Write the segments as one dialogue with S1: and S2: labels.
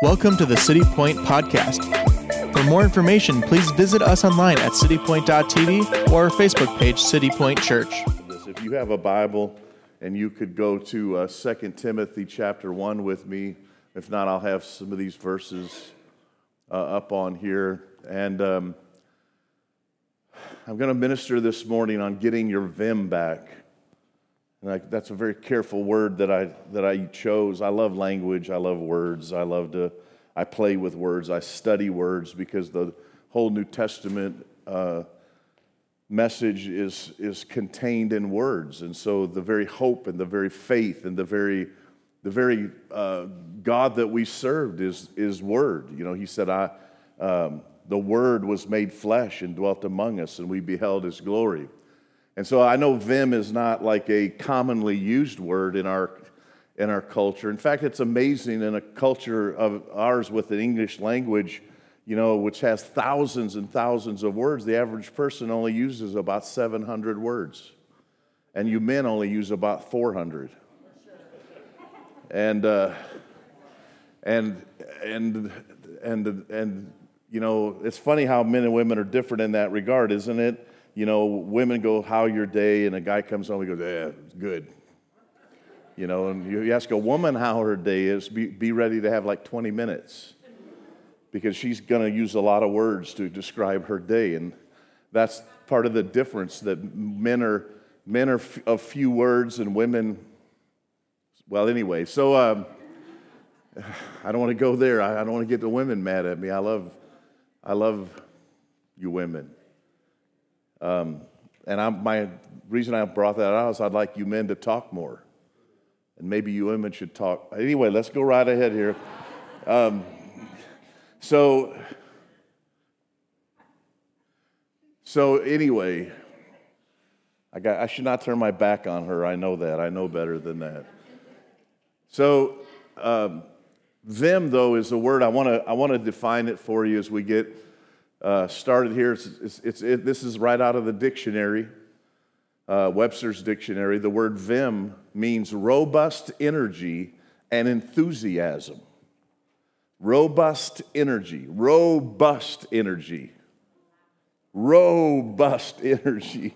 S1: Welcome to the City Point Podcast. For more information, please visit us online at citypoint.tv or our Facebook page, City Point Church.
S2: If you have a Bible and you could go to uh, 2 Timothy chapter 1 with me, if not, I'll have some of these verses uh, up on here. And um, I'm going to minister this morning on getting your vim back. And I, that's a very careful word that I, that I chose. I love language. I love words. I love to, I play with words. I study words because the whole New Testament uh, message is, is contained in words. And so the very hope and the very faith and the very, the very uh, God that we served is, is word. You know, he said, I, um, the word was made flesh and dwelt among us and we beheld his glory. And so I know vim is not like a commonly used word in our, in our culture. In fact, it's amazing in a culture of ours with an English language, you know, which has thousands and thousands of words, the average person only uses about 700 words. And you men only use about 400. And, uh, and, and, and, and, you know, it's funny how men and women are different in that regard, isn't it? You know, women go, How your day? And a guy comes home, he goes, Yeah, good. You know, and you ask a woman how her day is, be, be ready to have like 20 minutes because she's going to use a lot of words to describe her day. And that's part of the difference that men are, men are of few words and women, well, anyway. So um, I don't want to go there. I, I don't want to get the women mad at me. I love, I love you women. Um, and I'm, my reason I brought that out is I'd like you men to talk more. And maybe you women should talk. Anyway, let's go right ahead here. Um, so, so anyway, I, got, I should not turn my back on her. I know that. I know better than that. So, um, them, though, is a word I want to I want to define it for you as we get uh, started here. It's, it's, it's, it, this is right out of the dictionary, uh, Webster's dictionary. The word vim means robust energy and enthusiasm. Robust energy, robust energy, robust energy.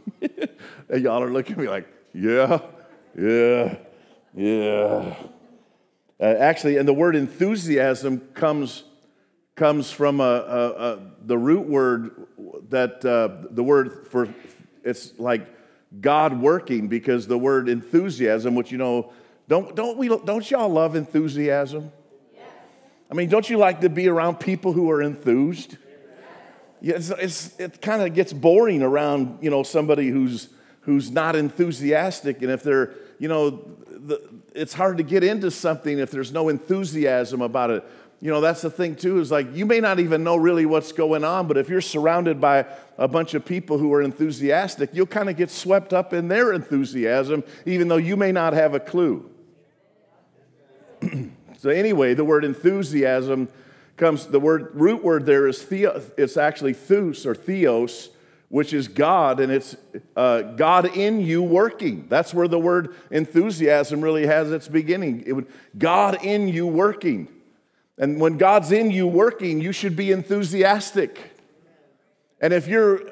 S2: y'all are looking at me like, yeah, yeah, yeah. Uh, actually, and the word enthusiasm comes comes from a, a, a, the root word that uh, the word for it's like God working because the word enthusiasm, which you know, don't don't we don't y'all love enthusiasm? Yes. I mean, don't you like to be around people who are enthused? Yeah, it's, it's, it kind of gets boring around you know somebody who's who's not enthusiastic, and if they're you know, the, it's hard to get into something if there's no enthusiasm about it you know, that's the thing too, is like you may not even know really what's going on, but if you're surrounded by a bunch of people who are enthusiastic, you'll kind of get swept up in their enthusiasm, even though you may not have a clue. so, anyway, the word enthusiasm comes, the word root word there is theo, it's actually theos or theos, which is God, and it's uh, God in you working. That's where the word enthusiasm really has its beginning. It would, God in you working. And when God's in you working, you should be enthusiastic. And if you're,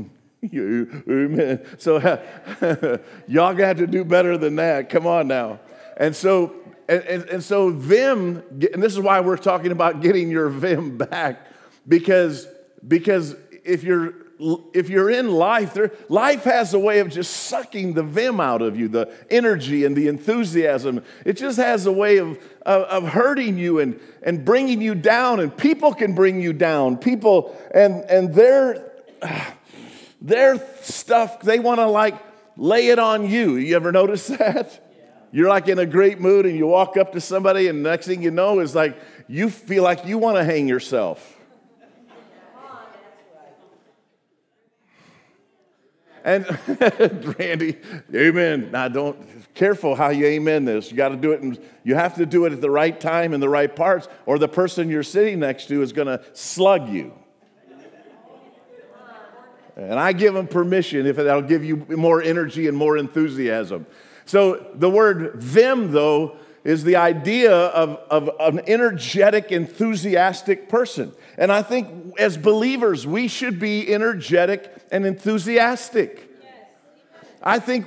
S2: you, amen. So y'all got to do better than that. Come on now. And so, and, and, and so vim, and this is why we're talking about getting your vim back, because because if you're if you're in life, there, life has a way of just sucking the vim out of you, the energy and the enthusiasm. It just has a way of, of, of, hurting you and, and bringing you down, and people can bring you down. People, and, and their, their stuff, they want to like lay it on you. You ever notice that? You're like in a great mood and you walk up to somebody, and next thing you know is like you feel like you want to hang yourself. And Randy, amen. Now don't careful how you amen this. You got to do it and you have to do it at the right time in the right parts, or the person you're sitting next to is gonna slug you. And I give them permission if that'll give you more energy and more enthusiasm. So the word vim, though, is the idea of, of an energetic, enthusiastic person. And I think as believers, we should be energetic and enthusiastic. I think,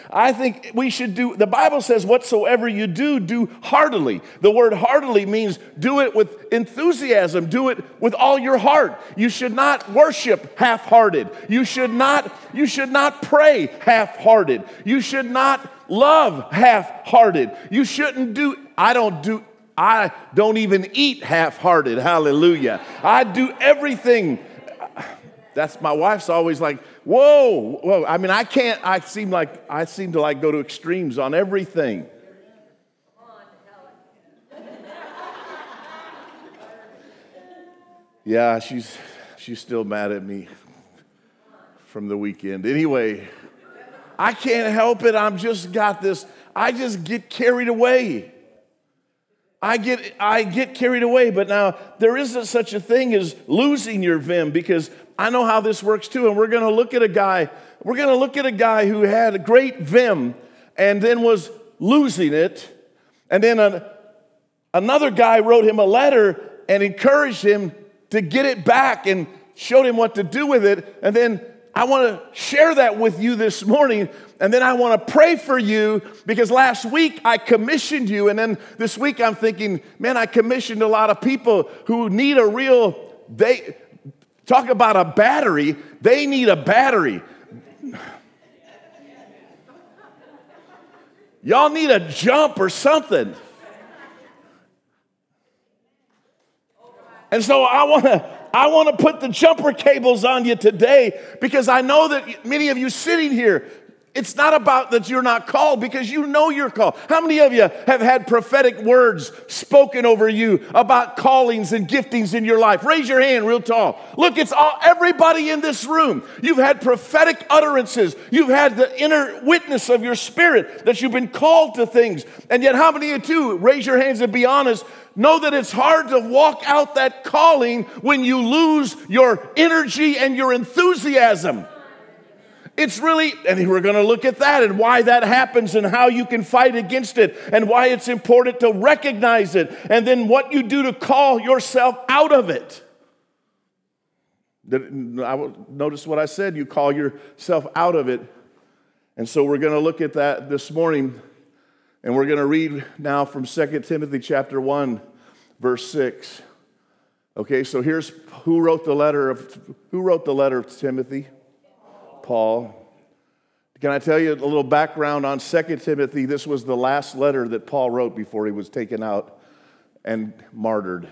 S2: I think we should do, the Bible says, whatsoever you do, do heartily. The word heartily means do it with enthusiasm, do it with all your heart. You should not worship half hearted. You should not, you should not pray half hearted. You should not love half hearted. You shouldn't do, I don't do, I don't even eat half hearted. Hallelujah. I do everything. That's my wife's always like, whoa, whoa. I mean, I can't, I seem like, I seem to like go to extremes on everything. Yeah, she's, she's still mad at me from the weekend. Anyway, I can't help it. I'm just got this, I just get carried away. I get, I get carried away, but now there isn't such a thing as losing your vim because I know how this works too. And we're going to look at a guy, we're going to look at a guy who had a great vim and then was losing it. And then a, another guy wrote him a letter and encouraged him to get it back and showed him what to do with it. And then I want to share that with you this morning. And then I want to pray for you because last week I commissioned you. And then this week I'm thinking, man, I commissioned a lot of people who need a real, they, Talk about a battery. They need a battery. Y'all need a jump or something. And so I want to I want to put the jumper cables on you today because I know that many of you sitting here it's not about that you're not called because you know you're called. How many of you have had prophetic words spoken over you about callings and giftings in your life? Raise your hand real tall. Look, it's all everybody in this room. You've had prophetic utterances. You've had the inner witness of your spirit that you've been called to things. And yet, how many of you, raise your hands and be honest, know that it's hard to walk out that calling when you lose your energy and your enthusiasm? It's really, and we're going to look at that and why that happens and how you can fight against it and why it's important to recognize it and then what you do to call yourself out of it. Notice what I said, you call yourself out of it. And so we're going to look at that this morning and we're going to read now from 2 Timothy chapter 1 verse 6. Okay, so here's who wrote the letter of who wrote the letter of Timothy? Paul. Can I tell you a little background on 2 Timothy? This was the last letter that Paul wrote before he was taken out and martyred.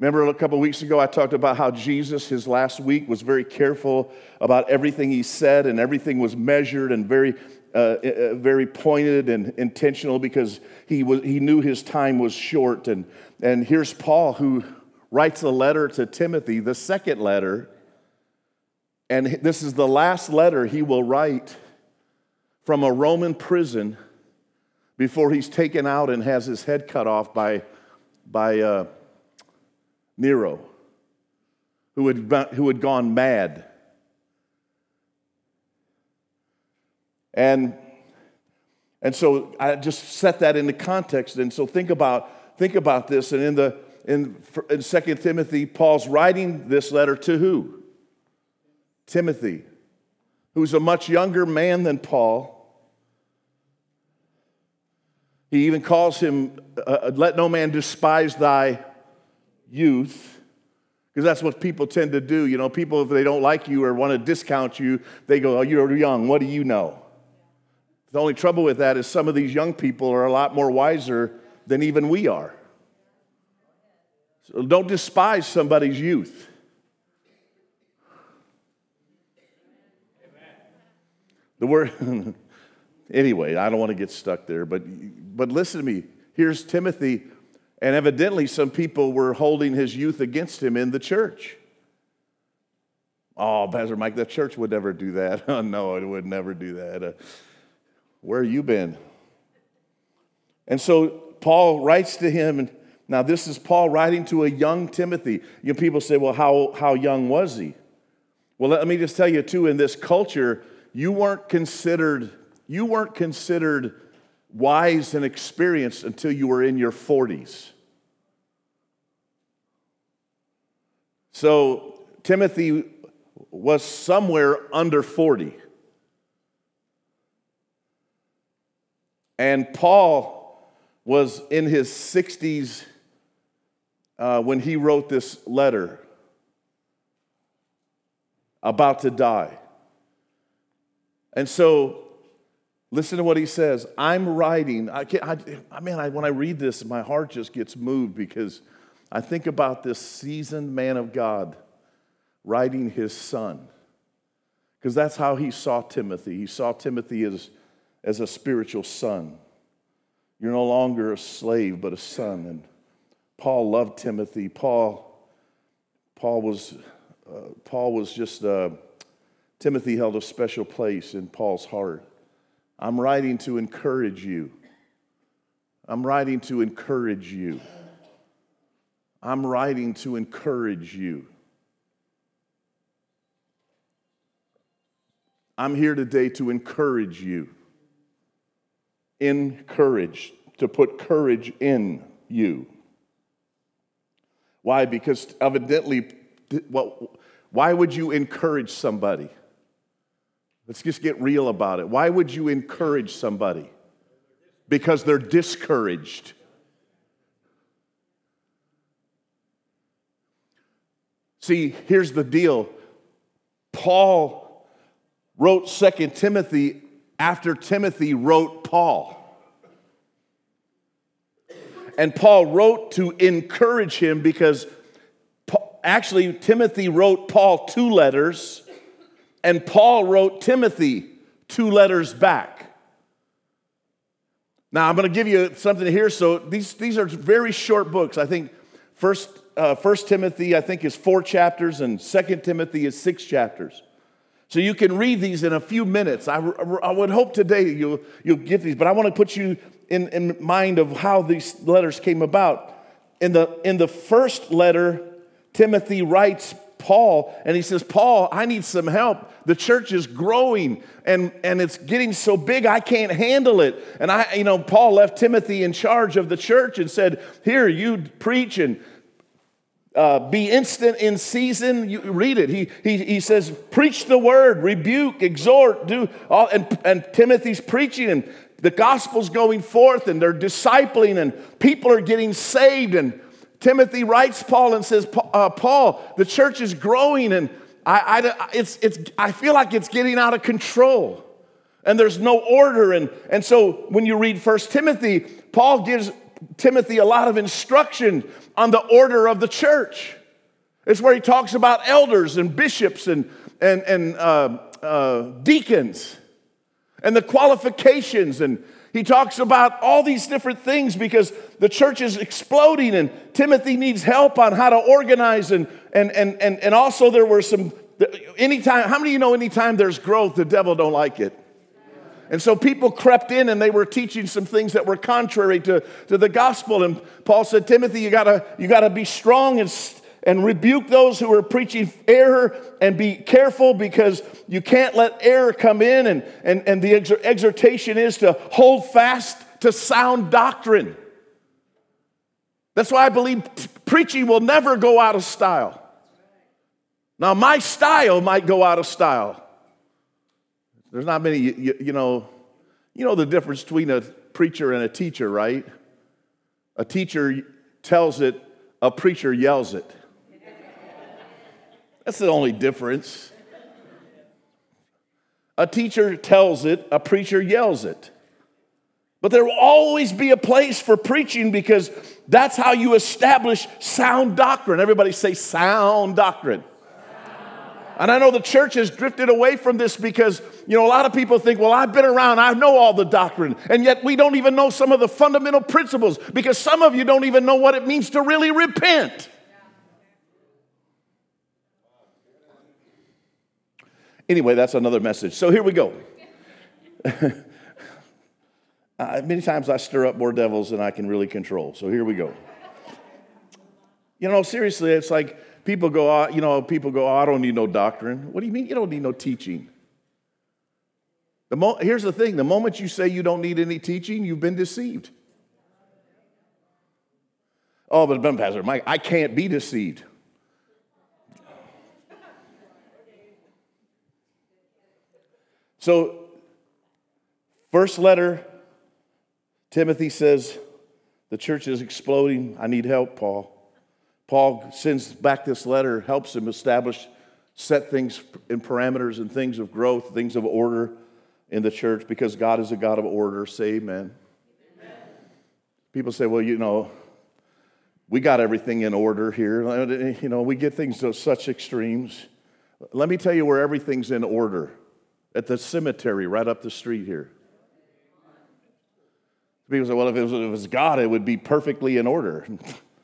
S2: Remember a couple weeks ago, I talked about how Jesus, his last week, was very careful about everything he said, and everything was measured and very, uh, uh very pointed and intentional because he, was, he knew his time was short. And, and here's Paul who writes a letter to Timothy, the second letter and this is the last letter he will write from a Roman prison before he's taken out and has his head cut off by, by uh, Nero, who had, who had gone mad. And, and so I just set that into context. And so think about, think about this. And in, the, in, in 2 Timothy, Paul's writing this letter to who? Timothy, who's a much younger man than Paul. He even calls him, uh, uh let no man despise thy youth, because that's what people tend to do. You know, people, if they don't like you or want to discount you, they go, oh, you're young, what do you know? The only trouble with that is some of these young people are a lot more wiser than even we are. So don't despise somebody's youth. The word, anyway, I don't want to get stuck there, but, but listen to me. Here's Timothy, and evidently some people were holding his youth against him in the church. Oh, Pastor Mike, the church would never do that. Oh, no, it would never do that. Uh, where you been? And so Paul writes to him, and now this is Paul writing to a young Timothy. You know, people say, well, how, how young was he? Well, let me just tell you, too, in this culture, you weren't considered, you weren't considered wise and experienced until you were in your 40s. So Timothy was somewhere under 40. And Paul was in his 60s uh, when he wrote this letter about to die. And so, listen to what he says. I'm writing. I can't, I, I mean, I, when I read this, my heart just gets moved because I think about this seasoned man of God writing his son. Because that's how he saw Timothy. He saw Timothy as, as a spiritual son. You're no longer a slave, but a son. And Paul loved Timothy. Paul, Paul was, uh, Paul was just, uh, Timothy held a special place in Paul's heart. I'm writing to encourage you. I'm writing to encourage you. I'm writing to encourage you. I'm here today to encourage you. Encourage, to put courage in you. Why? Because evidently, well, why would you encourage somebody? Let's just get real about it. Why would you encourage somebody? Because they're discouraged. See, here's the deal. Paul wrote Second Timothy after Timothy wrote Paul. And Paul wrote to encourage him because actually Timothy wrote Paul two letters, and Paul wrote Timothy two letters back. Now I'm going to give you something here. So these, these are very short books. I think First, uh, First Timothy, I think, is four chapters, and Second Timothy is six chapters. So you can read these in a few minutes. I, I would hope today you'll, you'll get these, but I want to put you in, in mind of how these letters came about. In the, in the first letter, Timothy writes Paul, and he says, Paul, I need some help. The church is growing and, and it's getting so big I can't handle it. And I, you know, Paul left Timothy in charge of the church and said, Here, you preach and uh, be instant in season. You read it. He, he, he says, Preach the word, rebuke, exhort, do all. And, and Timothy's preaching, and the gospel's going forth and they're discipling and people are getting saved. And Timothy writes Paul and says, uh, Paul, the church is growing and I, I, it's, it's, I feel like it's getting out of control and there's no order. And, and so when you read First Timothy, Paul gives Timothy a lot of instruction on the order of the church. It's where he talks about elders and bishops and, and, and uh, uh, deacons and the qualifications. And he talks about all these different things because the church is exploding and Timothy needs help on how to organize. And, and, and, and, and also, there were some, anytime, how many of you know anytime there's growth, the devil don't like it? And so people crept in and they were teaching some things that were contrary to, to the gospel. And Paul said, Timothy, you gotta, you gotta be strong and and rebuke those who are preaching error and be careful because you can't let error come in. And, and, and the exhortation is to hold fast to sound doctrine. That's why I believe preaching will never go out of style. Now, my style might go out of style. There's not many, you, you know, you know the difference between a preacher and a teacher, right? A teacher tells it, a preacher yells it. That's the only difference. A teacher tells it, a preacher yells it. But there will always be a place for preaching because that's how you establish sound doctrine. Everybody say sound doctrine. And I know the church has drifted away from this because, you know, a lot of people think, well, I've been around, I know all the doctrine. And yet we don't even know some of the fundamental principles because some of you don't even know what it means to really repent. Anyway, that's another message. So here we go. uh, many times I stir up more devils than I can really control. So here we go. You know, seriously, it's like people go, uh, you know, people go, oh, I don't need no doctrine. What do you mean you don't need no teaching? The mo- here's the thing the moment you say you don't need any teaching, you've been deceived. Oh, but, but Pastor Mike, I can't be deceived. So, first letter, Timothy says, The church is exploding. I need help, Paul. Paul sends back this letter, helps him establish, set things in parameters and things of growth, things of order in the church because God is a God of order. Say amen. amen. People say, well, you know, we got everything in order here. You know, we get things to such extremes. Let me tell you where everything's in order at the cemetery right up the street here. People say, well, if it was, if it was God, it would be perfectly in order.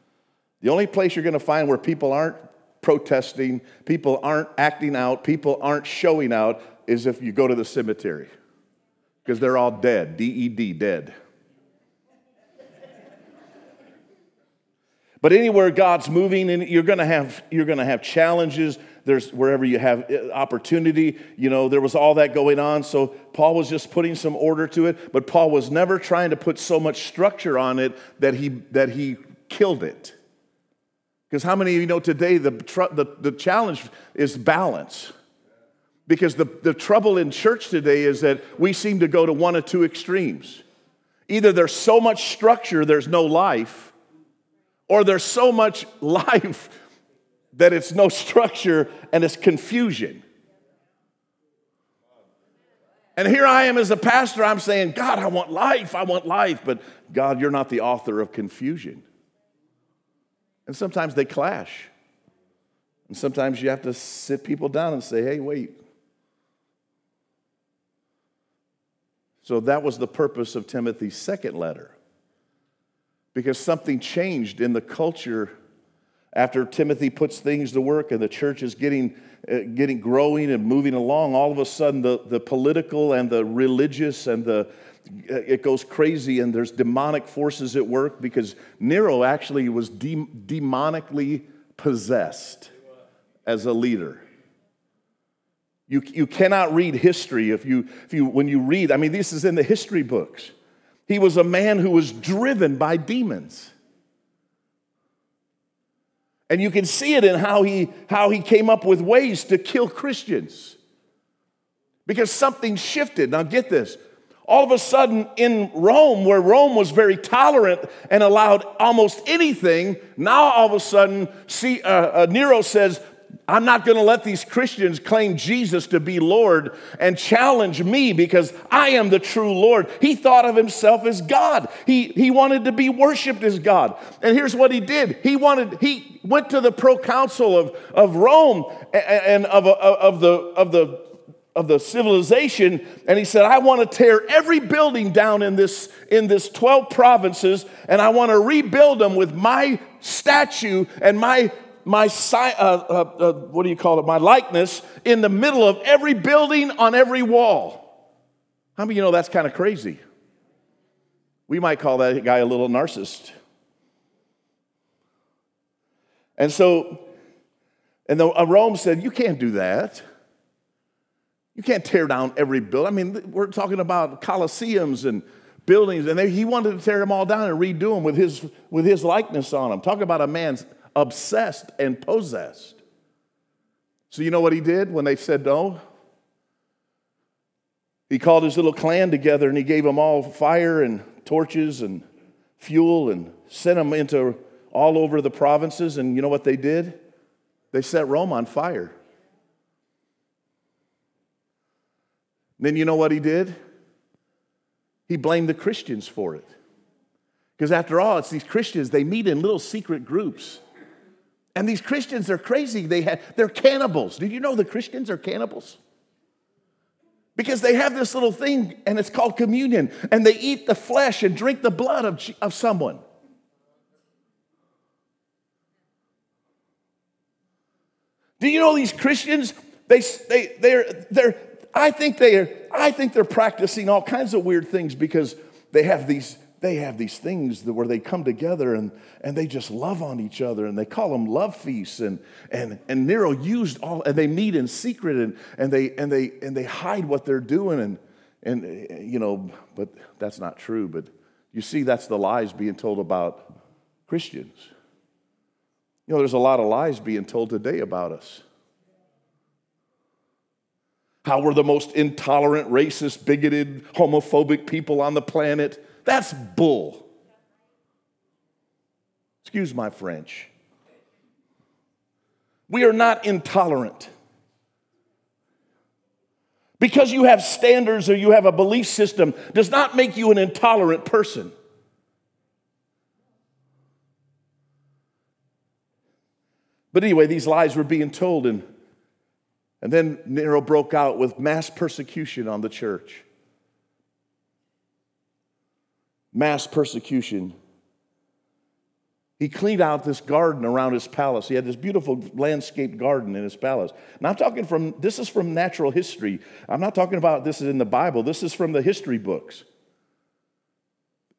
S2: the only place you're going to find where people aren't protesting, people aren't acting out, people aren't showing out is if you go to the cemetery because they're all dead, D E D, dead. But anywhere God's moving, and you're going to have you're going to have challenges. There's wherever you have uh, opportunity. You know there was all that going on. So Paul was just putting some order to it. But Paul was never trying to put so much structure on it that he that he killed it. Because how many of you know today the, the, the challenge is balance? Because the, the trouble in church today is that we seem to go to one of two extremes. Either there's so much structure, there's no life, or there's so much life that it's no structure and it's confusion. And here I am as a pastor, I'm saying, God, I want life, I want life. But God, you're not the author of confusion. And sometimes they clash. And sometimes you have to sit people down and say, hey, wait. So that was the purpose of Timothy's second letter because something changed in the culture after Timothy puts things to work and the church is getting, uh, getting growing and moving along. All of a sudden, the, the political and the religious and the it goes crazy and there's demonic forces at work because Nero actually was de- demonically possessed as a leader. You, you cannot read history if you, if you, when you read, I mean, this is in the history books. He was a man who was driven by demons. And you can see it in how he, how he came up with ways to kill Christians. Because something shifted. Now, get this. All of a sudden, in Rome, where Rome was very tolerant and allowed almost anything, now all of a sudden, see, uh, uh, Nero says, I'm not going to let these Christians claim Jesus to be Lord and challenge me because I am the true Lord. He thought of himself as God. He, he wanted to be worshiped as God. And here's what he did. He wanted, he went to the proconsul of, of Rome and of, of, the, of, the, of the civilization, and he said, I want to tear every building down in this, in this 12 provinces, and I want to rebuild them with my statue and my my uh, uh, uh, what do you call it? My likeness in the middle of every building on every wall. How many of you know that's kind of crazy? We might call that guy a little narcissist. And so, and the, uh, Rome said, You can't do that. You can't tear down every building. I mean, we're talking about coliseums and buildings, and they, he wanted to tear them all down and redo them with his, with his likeness on them. Talk about a man's obsessed and possessed. So, you know what he did when they said no? He called his little clan together and he gave them all fire and torches and fuel and sent them into all over the provinces. And you know what they did? They set Rome on fire. Then you know what he did? He blamed the Christians for it. Because after all, it's these Christians, they meet in little secret groups. And these Christians are crazy. They have, they're cannibals. Did you know the Christians are cannibals? Because they have this little thing and it's called communion, and they eat the flesh and drink the blood of, of someone. Do you know these Christians? They, they, they're, they're, I think they are, I think they're practicing all kinds of weird things because they have these they have these things where they come together and, and they just love on each other and they call them love feasts and, and, and nero used all and they meet in secret and, and, they, and, they, and they hide what they're doing and And, you know, but that's not true. But you see, that's the lies being told about Christians. You know, there's a lot of lies being told today about us. How we're the most intolerant, racist, bigoted, homophobic people on the planet. That's bull. Excuse my French. We are not intolerant. Because you have standards or you have a belief system does not make you an intolerant person. But anyway, these lies were being told, and, and then Nero broke out with mass persecution on the church. Mass persecution. He cleaned out this garden around his palace. He had this beautiful landscaped garden in his palace. Now, I'm talking from, this is from natural history. I'm not talking about this is in the Bible. This is from the history books.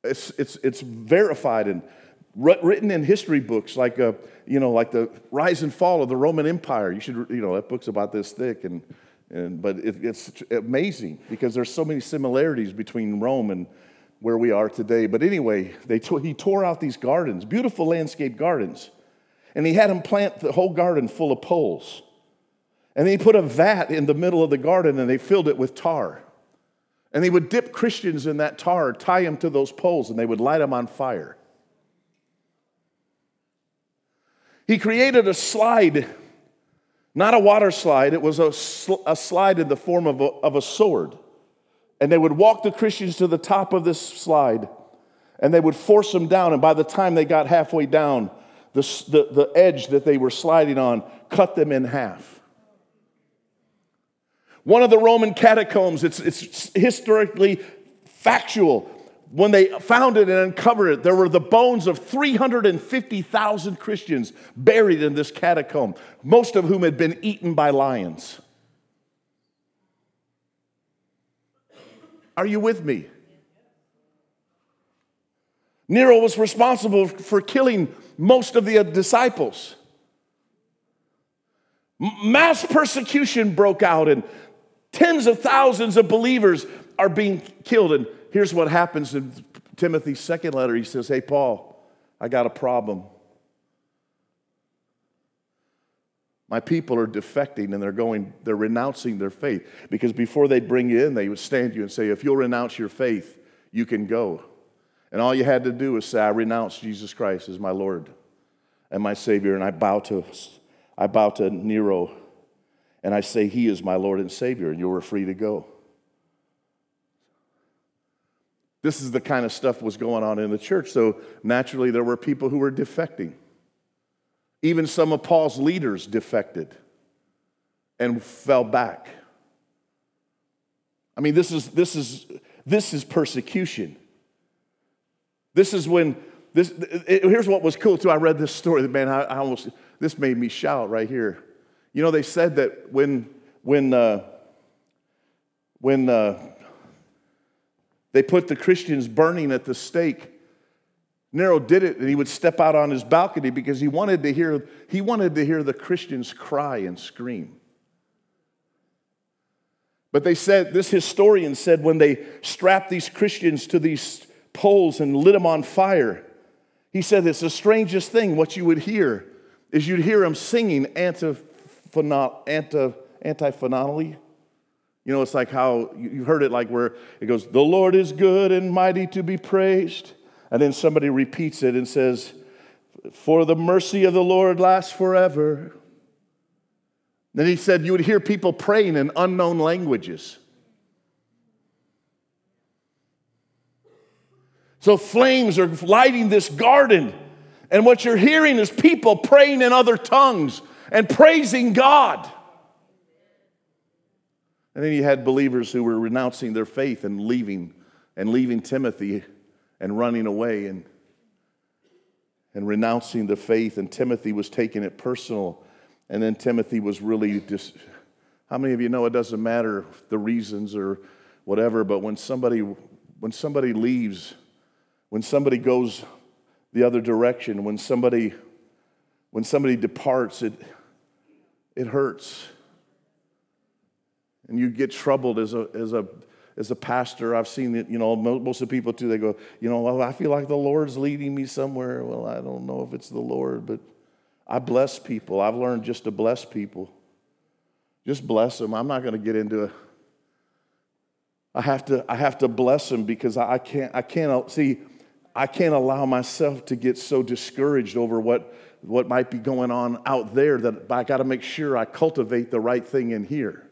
S2: It's, it's, it's verified and written in history books like, uh, you know, like the rise and fall of the Roman Empire. You should, you know, that book's about this thick. And, and, but it, it's amazing because there's so many similarities between Rome and, where we are today. But anyway, t- he tore out these gardens, beautiful landscape gardens, and he had him plant the whole garden full of poles. And he put a vat in the middle of the garden and they filled it with tar. And they would dip Christians in that tar, tie them to those poles, and they would light them on fire. He created a slide, not a water slide, it was a, sl- a slide in the form of a, of a sword. And they would walk the Christians to the top of this slide and they would force them down. And by the time they got halfway down, the, the, the edge that they were sliding on cut them in half. One of the Roman catacombs, it's, it's historically factual. When they found it and uncovered it, there were the bones of 350,000 Christians buried in this catacomb, most of whom had been eaten by lions. Are you with me? Nero was responsible for killing most of the disciples. Mass persecution broke out, and tens of thousands of believers are being killed. And here's what happens in Timothy's second letter he says, Hey, Paul, I got a problem. My people are defecting and they're going, they're renouncing their faith. Because before they'd bring you in, they would stand you and say, if you'll renounce your faith, you can go. And all you had to do was say, I renounce Jesus Christ as my Lord and my Savior, and I bow to I bow to Nero and I say, He is my Lord and Savior, and you were free to go. This is the kind of stuff was going on in the church. So naturally, there were people who were defecting. Even some of Paul's leaders defected and fell back. I mean, this is, this is, this is persecution. This is when, this, it, here's what was cool too. I read this story, man, I, I, almost, this made me shout right here. You know, they said that when, when, uh, when uh, they put the Christians burning at the stake, Nero did it and he would step out on his balcony because he wanted to hear, he wanted to hear the Christians cry and scream. But they said, this historian said, when they strapped these Christians to these poles and lit them on fire, he said it's the strangest thing. What you would hear is you'd hear them singing antiphonally. Anti, you know, it's like how you heard it like where it goes, The Lord is good and mighty to be praised. And then somebody repeats it and says, For the mercy of the Lord lasts forever. Then he said, You would hear people praying in unknown languages. So flames are lighting this garden. And what you're hearing is people praying in other tongues and praising God. And then you had believers who were renouncing their faith and leaving and leaving Timothy and running away and, and renouncing the faith. And Timothy was taking it personal. And then Timothy was really just, how many of you know it doesn't matter the reasons or whatever, but when somebody, when somebody leaves, when somebody goes the other direction, when somebody, when somebody departs, it, it hurts. And you get troubled as a, as a as a pastor, I've seen it, you know, most of the people too, they go, you know, well, I feel like the Lord's leading me somewhere. Well, I don't know if it's the Lord, but I bless people. I've learned just to bless people. Just bless them. I'm not going to get into it. I have to, I have to bless them because I can't, I can't, uh, see, I can't allow myself to get so discouraged over what, what might be going on out there that I got to make sure I cultivate the right thing in here.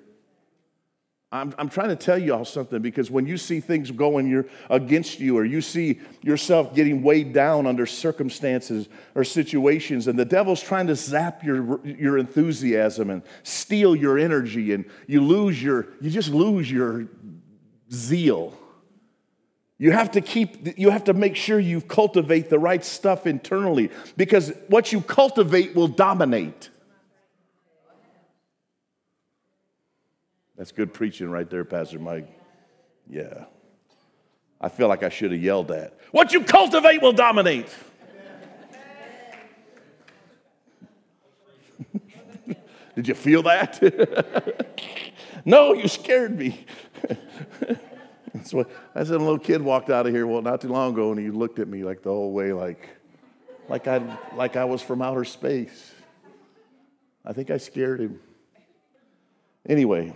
S2: I'm, I'm trying to tell you all something because when you see things going against you, or you see yourself getting weighed down under circumstances or situations, and the devil's trying to zap your, your enthusiasm and steal your energy, and you lose your, you just lose your zeal. You have to keep, you have to make sure you cultivate the right stuff internally because what you cultivate will dominate. That's good preaching right there, Pastor Mike. Yeah. I feel like I should have yelled that. What you cultivate will dominate. Did you feel that? no, you scared me. That's what I said. A little kid walked out of here, well, not too long ago, and he looked at me like the whole way, like, like I, like I was from outer space. I think I scared him. Anyway,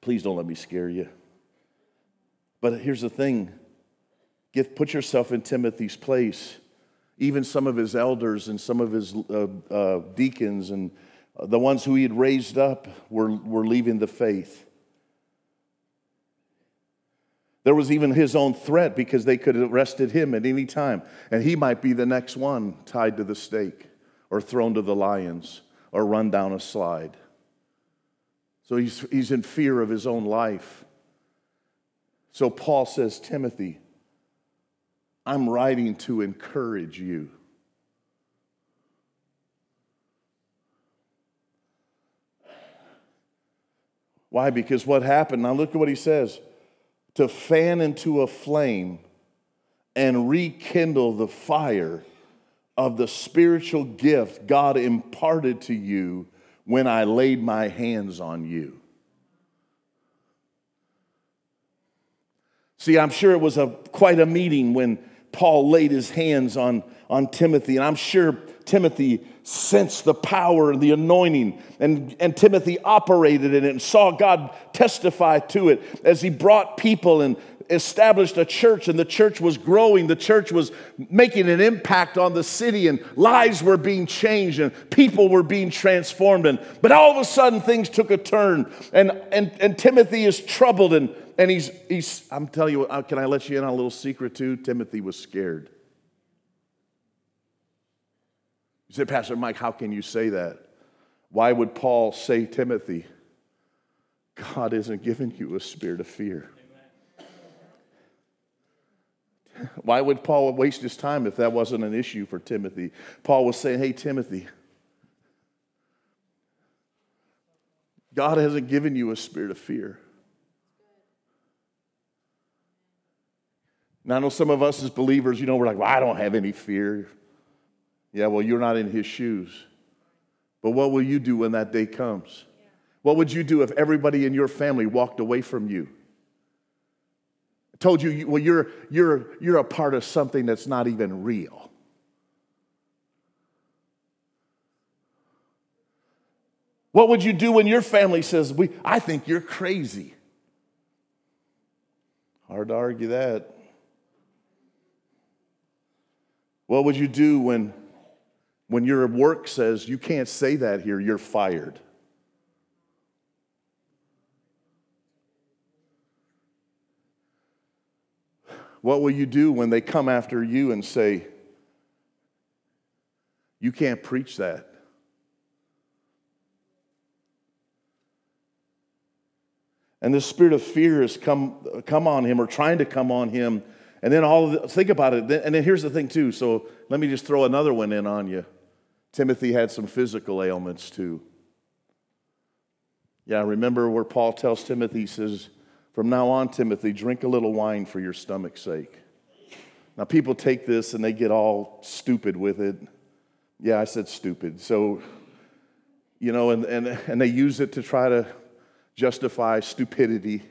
S2: Please don't let me scare you. But here's the thing Get, put yourself in Timothy's place. Even some of his elders and some of his uh, uh, deacons and the ones who he had raised up were, were leaving the faith. There was even his own threat because they could have arrested him at any time, and he might be the next one tied to the stake or thrown to the lions or run down a slide. So he's, he's in fear of his own life. So Paul says, Timothy, I'm writing to encourage you. Why? Because what happened, now look at what he says to fan into a flame and rekindle the fire of the spiritual gift God imparted to you when I laid my hands on you. See, I'm sure it was a, quite a meeting when Paul laid his hands on, on Timothy, and I'm sure Timothy sensed the power and the anointing, and, and Timothy operated in it and saw God testify to it as he brought people and established a church and the church was growing. The church was making an impact on the city and lives were being changed and people were being transformed. And, but all of a sudden things took a turn and, and, and Timothy is troubled and, and he's, he's, I'm telling you, uh, can I let you in on a little secret too? Timothy was scared. You say, Pastor Mike, how can you say that? Why would Paul say, Timothy, God isn't giving you a spirit of fear? Why would Paul waste his time if that wasn't an issue for Timothy? Paul was saying, Hey, Timothy, God hasn't given you a spirit of fear. Now, I know some of us as believers, you know, we're like, well, I don't have any fear. Yeah, well, you're not in his shoes. But what will you do when that day comes? What would you do if everybody in your family walked away from you? Told you, well, you're, you're, you're a part of something that's not even real. What would you do when your family says, we, I think you're crazy? Hard to argue that. What would you do when, when your work says, you can't say that here, you're fired? What will you do when they come after you and say, You can't preach that? And the spirit of fear has come, come on him or trying to come on him. And then all the, think about it. And then here's the thing, too. So let me just throw another one in on you. Timothy had some physical ailments, too. Yeah, remember where Paul tells Timothy, he says, from now on, Timothy, drink a little wine for your stomach's sake. Now, people take this and they get all stupid with it. Yeah, I said stupid. So, you know, and, and, and they use it to try to justify stupidity.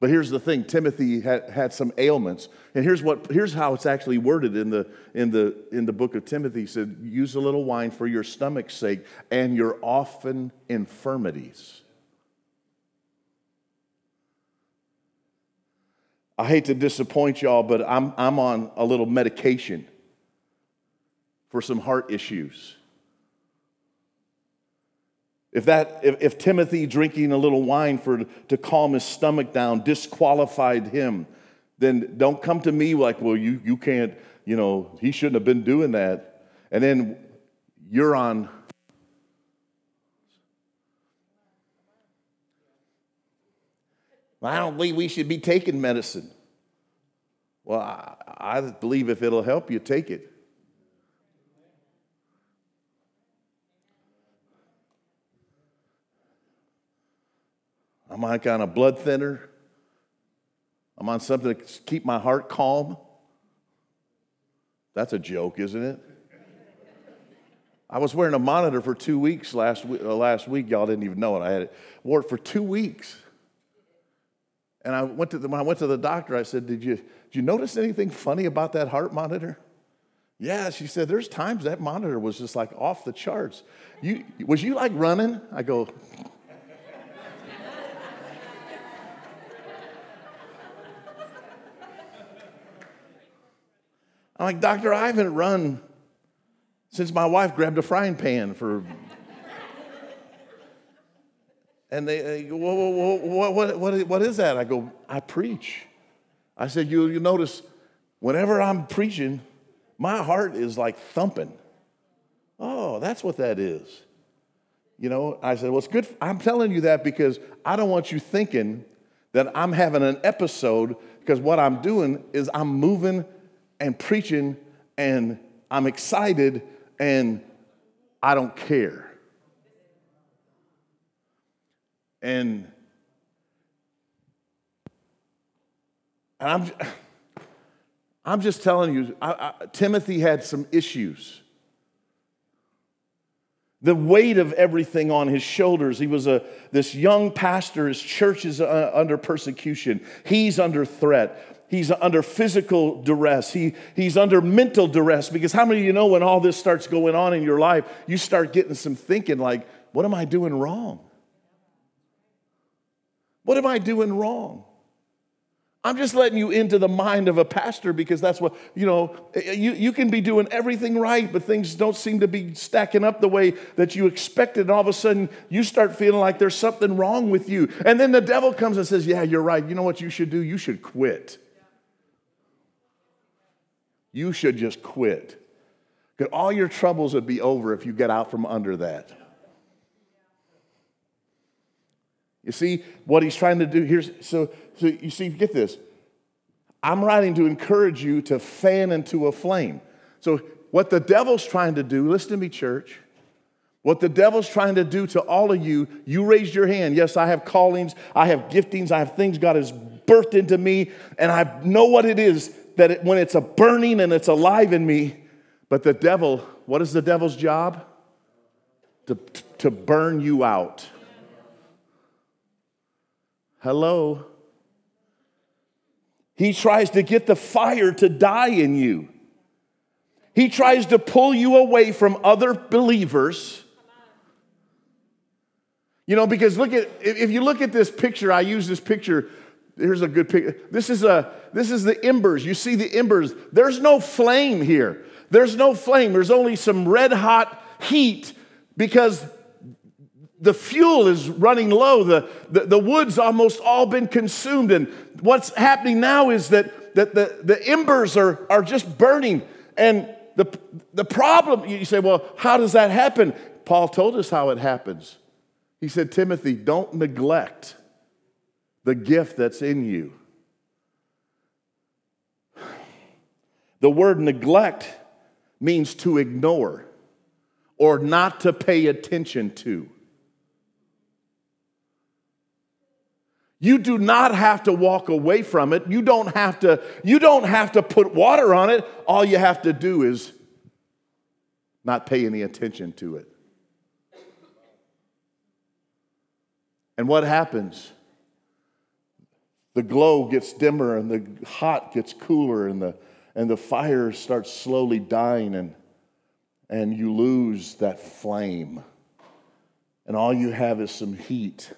S2: But here's the thing Timothy had, had some ailments. And here's, what, here's how it's actually worded in the, in, the, in the book of Timothy. He said, Use a little wine for your stomach's sake and your often infirmities. I hate to disappoint y'all, but I'm, I'm on a little medication for some heart issues. If, that, if, if Timothy drinking a little wine for, to calm his stomach down disqualified him, then don't come to me like, well, you, you can't, you know, he shouldn't have been doing that. And then you're on. I don't believe we should be taking medicine. Well, I, I believe if it'll help you, take it. I'm like on a blood thinner. I'm on something to keep my heart calm. That's a joke, isn't it? I was wearing a monitor for two weeks last week. Uh, last week, y'all didn't even know it. I had it wore it for two weeks, and I went to the, when I went to the doctor. I said, "Did you did you notice anything funny about that heart monitor?" Yeah, she said. There's times that monitor was just like off the charts. You was you like running? I go, I'm like, Doctor, I haven't run since my wife grabbed a frying pan for. And they, they go, what, what, what, what is that? I go, I preach. I said, you, you notice whenever I'm preaching, my heart is like thumping. Oh, that's what that is. You know, I said, well, it's good. I'm telling you that because I don't want you thinking that I'm having an episode because what I'm doing is I'm moving and preaching and I'm excited and I don't care. And, and I'm, I'm just telling you, I, I, Timothy had some issues. The weight of everything on his shoulders. He was a, this young pastor. His church is uh, under persecution. He's under threat he's under physical duress. He, he's under mental duress because how many of you know when all this starts going on in your life, you start getting some thinking like, what am I doing wrong? What am I doing wrong? I'm just letting you into the mind of a pastor because that's what, you know, eh, eh, you, you can be doing everything right, but things don't seem to be stacking up the way that you expected. And all of a sudden, you start feeling like there's something wrong with you. And then the devil comes and says, Yeah, you're right. You know what you should do? You should quit you should just quit. Because all your troubles would be over if you get out from under that. You see what he's trying to do here's so so you see get this. I'm writing to encourage you to fan into a flame. So what the devil's trying to do, listen to me church. What the devil's trying to do to all of you, you raised your hand. Yes, I have callings, I have giftings, I have things God has birthed into me, and I know what it is that it, when it's a burning and it's alive in me, but the devil, what is the devil's job? To, to burn you out. Hello? He tries to get the fire to die in you. He tries to pull you away from other believers. You know, because look at, if you look at this picture, I use this picture Here's a good picture. This is, a, this is the embers. You see the embers. There's no flame here. There's no flame. There's only some red hot heat because the fuel is running low. The, the, the wood's almost all been consumed. And what's happening now is that, that the, the embers are, are just burning. And the, the problem, you say, well, how does that happen? Paul told us how it happens. He said, Timothy, don't neglect the gift that's in you. The word neglect means to ignore or not to pay attention to. You do not have to walk away from it. You don't have to you don't have to put water on it. All you have to do is not pay any attention to it. And what happens? the glow gets dimmer and the hot gets cooler and the, and the fire starts slowly dying and, and you lose that flame. And all you have is some heat.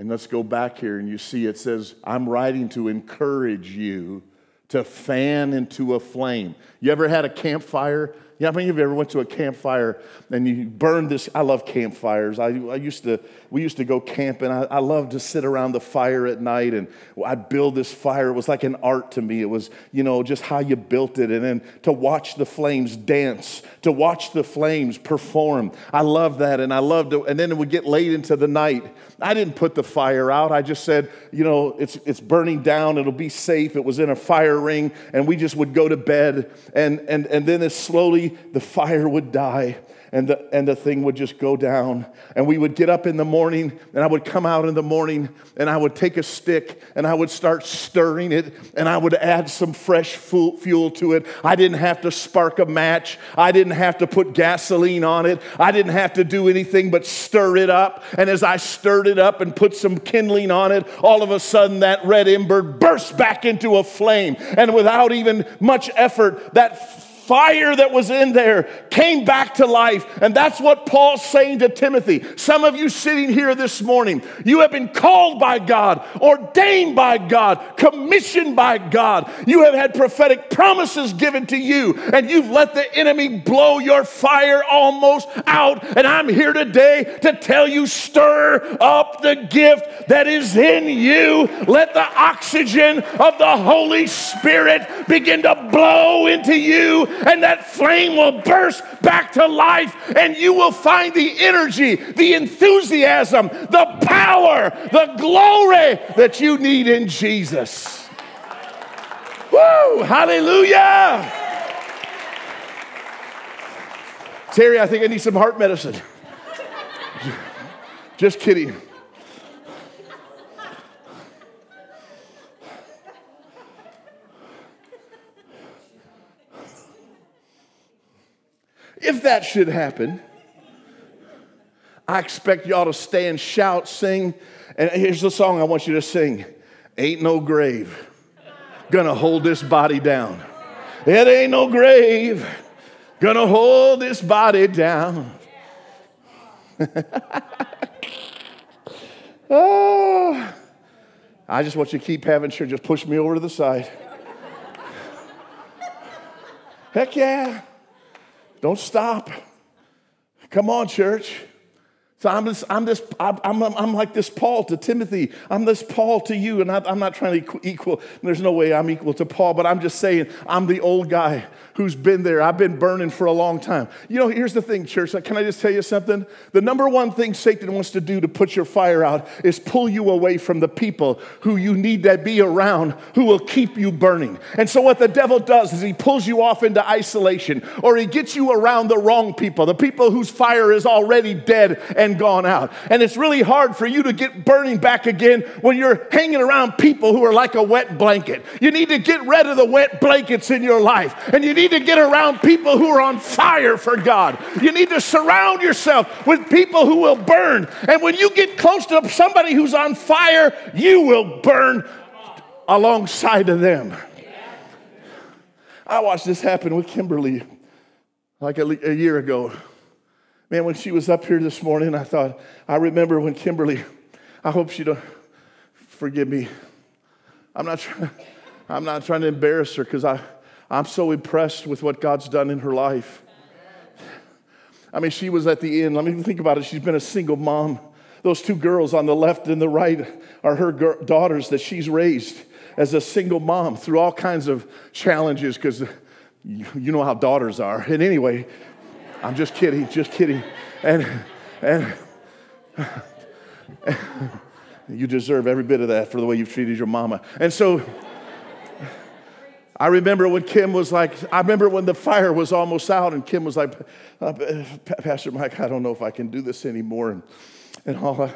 S2: And let's go back here and you see it says, I'm writing to encourage you to fan into a flame. You ever had a campfire yeah, how many of you ever went to a campfire and you burned this? I love campfires. I, I used to, we used to go camping. I, I loved to sit around the fire at night and I'd build this fire. It was like an art to me. It was, you know, just how you built it and then to watch the flames dance, to watch the flames perform. I loved that and I loved it. And then it would get late into the night. I didn't put the fire out. I just said, you know, it's, it's burning down. It'll be safe. It was in a fire ring and we just would go to bed and, and, and then it slowly the fire would die and the, and the thing would just go down. And we would get up in the morning, and I would come out in the morning, and I would take a stick, and I would start stirring it, and I would add some fresh fuel to it. I didn't have to spark a match, I didn't have to put gasoline on it, I didn't have to do anything but stir it up. And as I stirred it up and put some kindling on it, all of a sudden that red ember burst back into a flame. And without even much effort, that fire that was in there came back to life. And that's what Paul's saying to Timothy. Some of you sitting here this morning, you have been called by God, ordained by God, commissioned by God. You have had prophetic promises given to you, and you've let the enemy blow your fire almost out. And I'm here today to tell you stir up the gift that is in you. Let the oxygen of the Holy Spirit begin to blow into you and that flame will burst back to life, and you will find the energy, the enthusiasm, the power, the glory that you need in Jesus. Woo! Hallelujah! Terry, I think I need some heart medicine. Just kidding. If that should happen, I expect y'all to stand, shout, sing. And here's the song I want you to sing Ain't no grave gonna hold this body down. It ain't no grave gonna hold this body down. oh, I just want you to keep having church. Just push me over to the side. Heck yeah. Don't stop. Come on, church. So I'm this, I'm this, I'm, I'm, like this Paul to Timothy. I'm this Paul to you, and I, I'm not trying to equal. There's no way I'm equal to Paul, but I'm just saying I'm the old guy who's been there. I've been burning for a long time. You know, here's the thing, church. Can I just tell you something? The number one thing Satan wants to do to put your fire out is pull you away from the people who you need to be around who will keep you burning. And so, what the devil does is he pulls you off into isolation, or he gets you around the wrong people, the people whose fire is already dead and gone out. And it's really hard for you to get burning back again when you're hanging around people who are like a wet blanket. You need to get rid of the wet blankets in your life, and you need to get around people who are on fire for God. You need to surround yourself with people who will burn. And when you get close to somebody who's on fire, you will burn alongside of them. I watched this happen with Kimberly like a, a year ago. Man, when she was up here this morning, I thought, I remember when Kimberly, I hope she don't forgive me. I'm not I'm not trying to embarrass her because I, I'm so impressed with what God's done in her life. I mean, she was at the end. Let me think about it. She's been a single mom. Those two girls on the left and the right are her daughters that she's raised as a single mom through all kinds of challenges because you know how daughters are. And anyway, I'm just kidding, just kidding. And, and, you deserve every bit of that for the way you've treated your mama. And so I remember when Kim was like, I remember when the fire was almost out, and Kim was like, uh, Pastor Mike, I don't know if I can do this anymore. And, and all.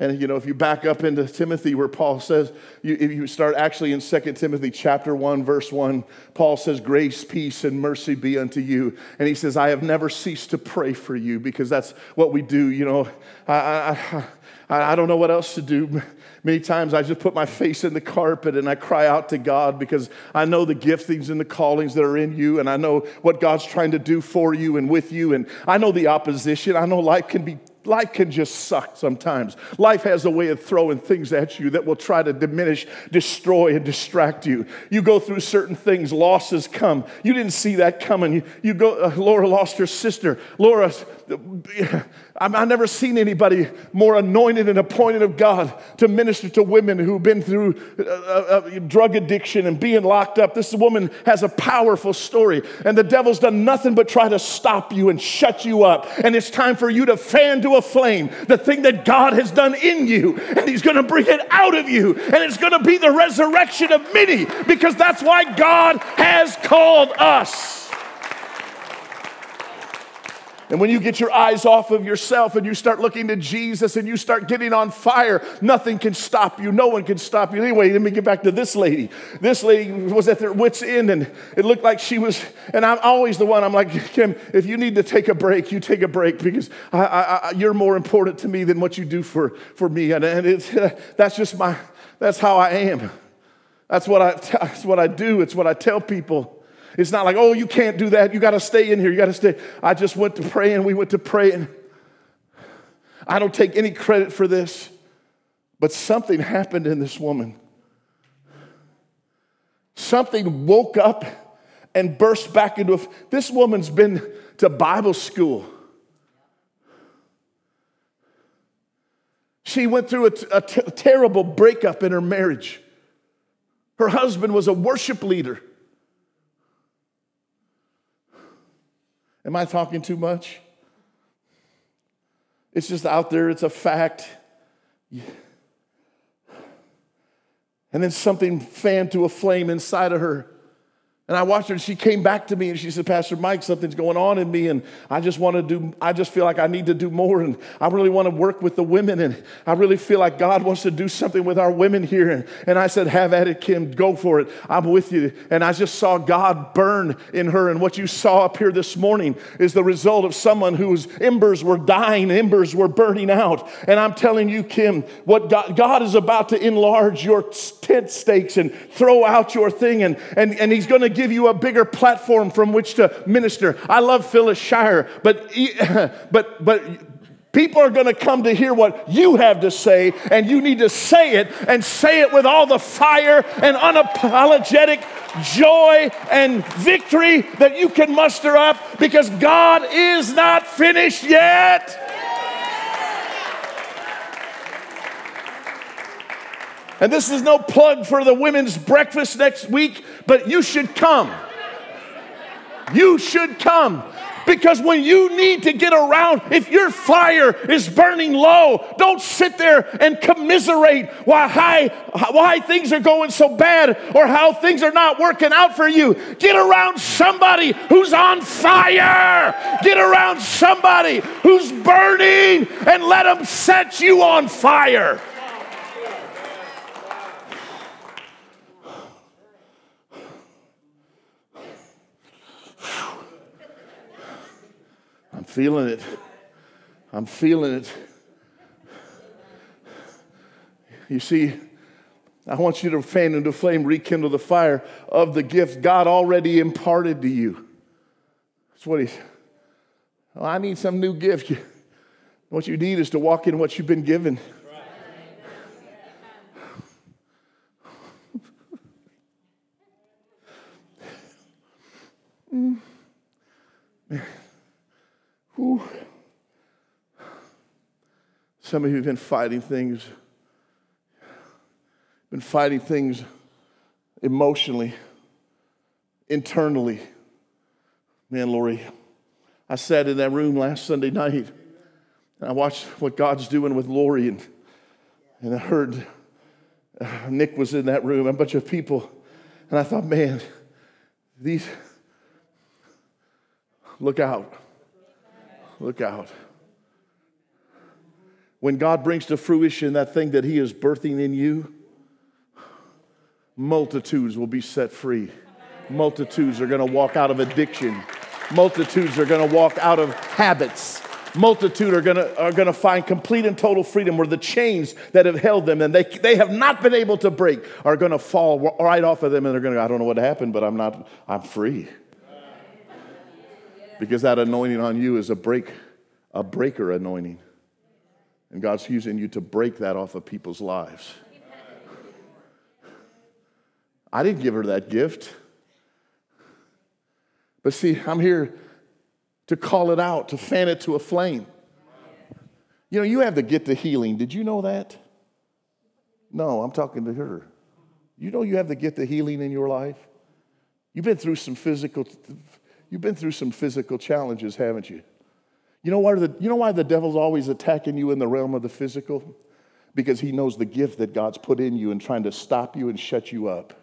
S2: And you know, if you back up into Timothy, where Paul says, you, if you start actually in 2 Timothy chapter 1, verse 1, Paul says, Grace, peace, and mercy be unto you. And he says, I have never ceased to pray for you, because that's what we do. You know, I, I, I don't know what else to do. Many times I just put my face in the carpet and I cry out to God because I know the giftings and the callings that are in you, and I know what God's trying to do for you and with you, and I know the opposition. I know life can be life can just suck sometimes. Life has a way of throwing things at you that will try to diminish, destroy, and distract you. You go through certain things, losses come. You didn't see that coming. You, you go, uh, Laura lost her sister. Laura, I've never seen anybody more anointed and appointed of God to minister to women who've been through uh, uh, uh, drug addiction and being locked up. This woman has a powerful story, and the devil's done nothing but try to stop you and shut you up. And it's time for you to fan to a flame the thing that God has done in you, and He's going to bring it out of you, and it's going to be the resurrection of many because that's why God has called us. And when you get your eyes off of yourself and you start looking to Jesus and you start getting on fire, nothing can stop you. No one can stop you. Anyway, let me get back to this lady. This lady was at their wits' end and it looked like she was, and I'm always the one, I'm like, Kim, if you need to take a break, you take a break because I, I, I, you're more important to me than what you do for, for me. And, and it's, that's just my, that's how I am. That's what I, that's what I do. It's what I tell people. It's not like, oh, you can't do that. You got to stay in here. You got to stay. I just went to pray and we went to pray. And I don't take any credit for this, but something happened in this woman. Something woke up and burst back into a, this woman's been to Bible school. She went through a, a t- terrible breakup in her marriage. Her husband was a worship leader. Am I talking too much? It's just out there, it's a fact. And then something fanned to a flame inside of her. And I watched her and she came back to me and she said, Pastor Mike, something's going on in me and I just want to do, I just feel like I need to do more and I really want to work with the women and I really feel like God wants to do something with our women here. And, and I said, Have at it, Kim, go for it. I'm with you. And I just saw God burn in her. And what you saw up here this morning is the result of someone whose embers were dying, embers were burning out. And I'm telling you, Kim, what God, God is about to enlarge your tent stakes and throw out your thing and, and, and He's going to give you a bigger platform from which to minister. I love Priscilla Shirer, but, but, but people are going to come to hear what you have to say, and you need to say it and say it with all the fire and unapologetic joy and victory that you can muster up because God is not finished yet. And this is no plug for the women's breakfast next week, but you should come. You should come. Because when you need to get around, if your fire is burning low, don't sit there and commiserate why, high, why things are going so bad or how things are not working out for you. Get around somebody who's on fire. Get around somebody who's burning and let them set you on fire. Feeling it. I'm feeling it. You see, I want you to fan into flame, rekindle the fire of the gift God already imparted to you. That's what he's. Well, I need some new gift. What you need is to walk in what you've been given. mm. Whew. Some of you have been fighting things, been fighting things emotionally, internally. Man, Lori, I sat in that room last Sunday night and I watched what God's doing with Lori and, and I heard uh, Nick was in that room, a bunch of people, and I thought, man, these, look out. Look out. When God brings to fruition that thing that He is birthing in you, multitudes will be set free. Multitudes are going to walk out of addiction. Multitudes are going to walk out of habits. multitude are gonna, are gonna find complete and total freedom where the chains that have held them and they, they have not been able to break are gonna fall right off of them and they're gonna, I don't know what happened, but I'm not, I'm free. Because that anointing on you is a break, a breaker anointing. And God's using you to break that off of people's lives. I didn't give her that gift. But see, I'm here to call it out, to fan it to a flame. You know, you have to get to healing. Did you know that? No, I'm talking to her. You know you have to get the healing in your life? You've been through some physical you've been through some physical challenges, haven't you? You know why the, you know why the devil's always attacking you in the realm of the physical? Because he knows the gift that God's put in you and trying to stop you and shut you up.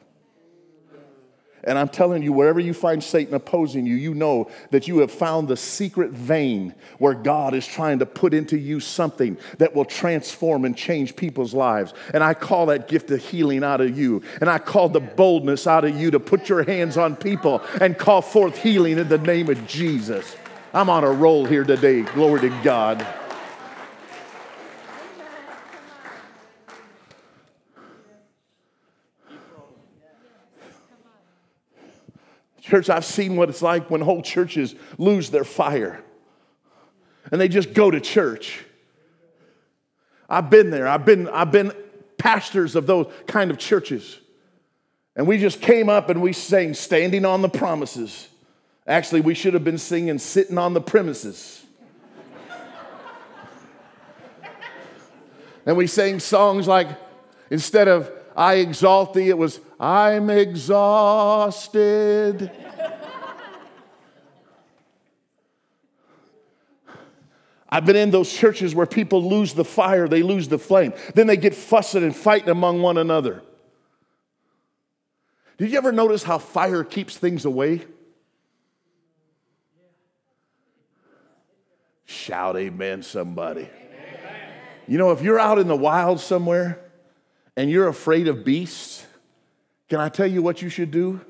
S2: And I'm telling you, wherever you find Satan opposing you, you know that you have found the secret vein where God is trying to put into you something that will transform and change people's lives. And I call that gift of healing out of you. And I call the boldness out of you to put your hands on people and call forth healing in the name of Jesus. I'm on a roll here today. Glory to God. Church, I've seen what it's like when whole churches lose their fire and they just go to church. I've been there. I've been, I've been pastors of those kind of churches. And we just came up and we sang Standing on the Promises. Actually, we should have been singing Sitting on the Premises. and we sang songs like, instead of I exalt thee, it was I'm exhausted. I've been in those churches where people lose the fire, they lose the flame. Then they get fussing and fighting among one another. Did you ever notice how fire keeps things away? Shout amen, somebody. Amen. You know, if you're out in the wild somewhere and you're afraid of beasts, can I tell you what you should do?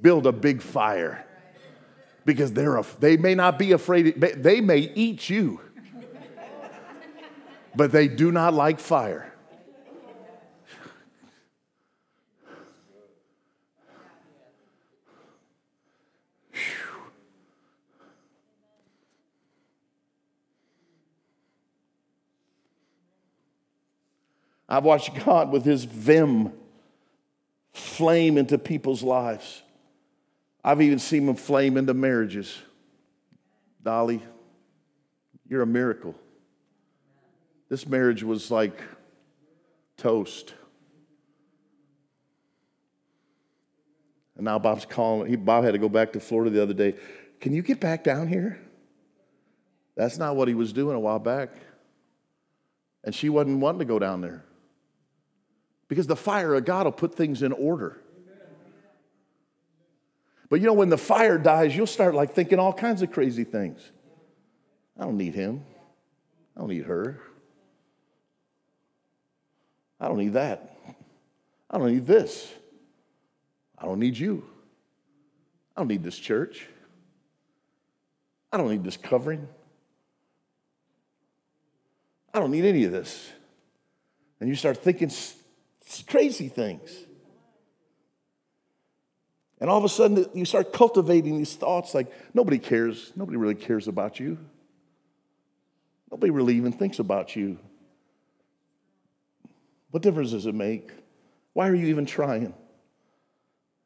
S2: Build a big fire. Because they're they may not be afraid, they may eat you, but they do not like fire. I've watched God with his vim flame into people's lives. I've even seen him flame into marriages. Dolly, you're a miracle. This marriage was like toast. And now Bob's calling. He, Bob had to go back to Florida the other day. Can you get back down here? That's not what he was doing a while back. And she wasn't wanting to go down there. Because the fire of God will put things in order. But you know, when the fire dies, you'll start like thinking all kinds of crazy things. I don't need him. I don't need her. I don't need that. I don't need this. I don't need you. I don't need this church. I don't need this covering. I don't need any of this. And you start thinking it's crazy things. And all of a sudden, you start cultivating these thoughts like nobody cares. Nobody really cares about you. Nobody really even thinks about you. What difference does it make? Why are you even trying?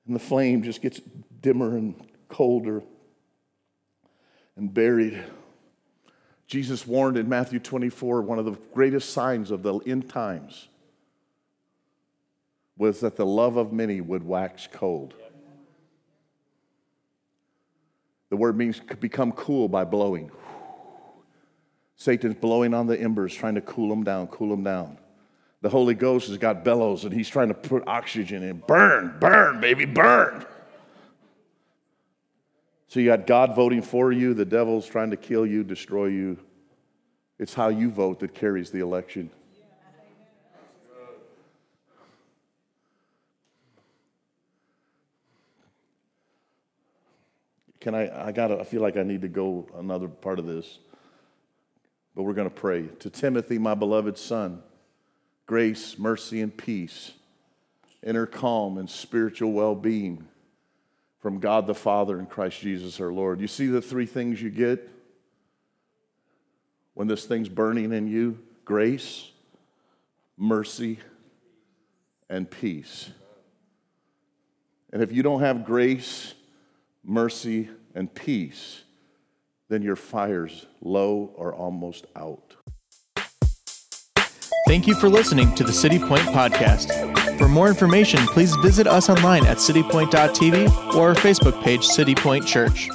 S2: And the flame just gets dimmer and colder and buried. Jesus warned in Matthew 24, one of the greatest signs of the end times was that the love of many would wax cold. The word means become cool by blowing. Satan's blowing on the embers, trying to cool them down, cool them down. The Holy Ghost has got bellows and he's trying to put oxygen in. Burn, burn, baby, burn. So you got God voting for you, the devil's trying to kill you, destroy you. It's how you vote that carries the election. Can I? I got. I feel like I need to go another part of this. But we're going to pray. To Timothy, my beloved son, grace, mercy, and peace, inner calm, and spiritual well being from God the Father and Christ Jesus our Lord. You see the three things you get when this thing's burning in you grace, mercy, and peace. And if you don't have grace, mercy, and peace, then your fire's low or almost out.
S1: Thank you for listening to the City Point Podcast. For more information, please visit us online at citypoint.tv or our Facebook page, City Point Church.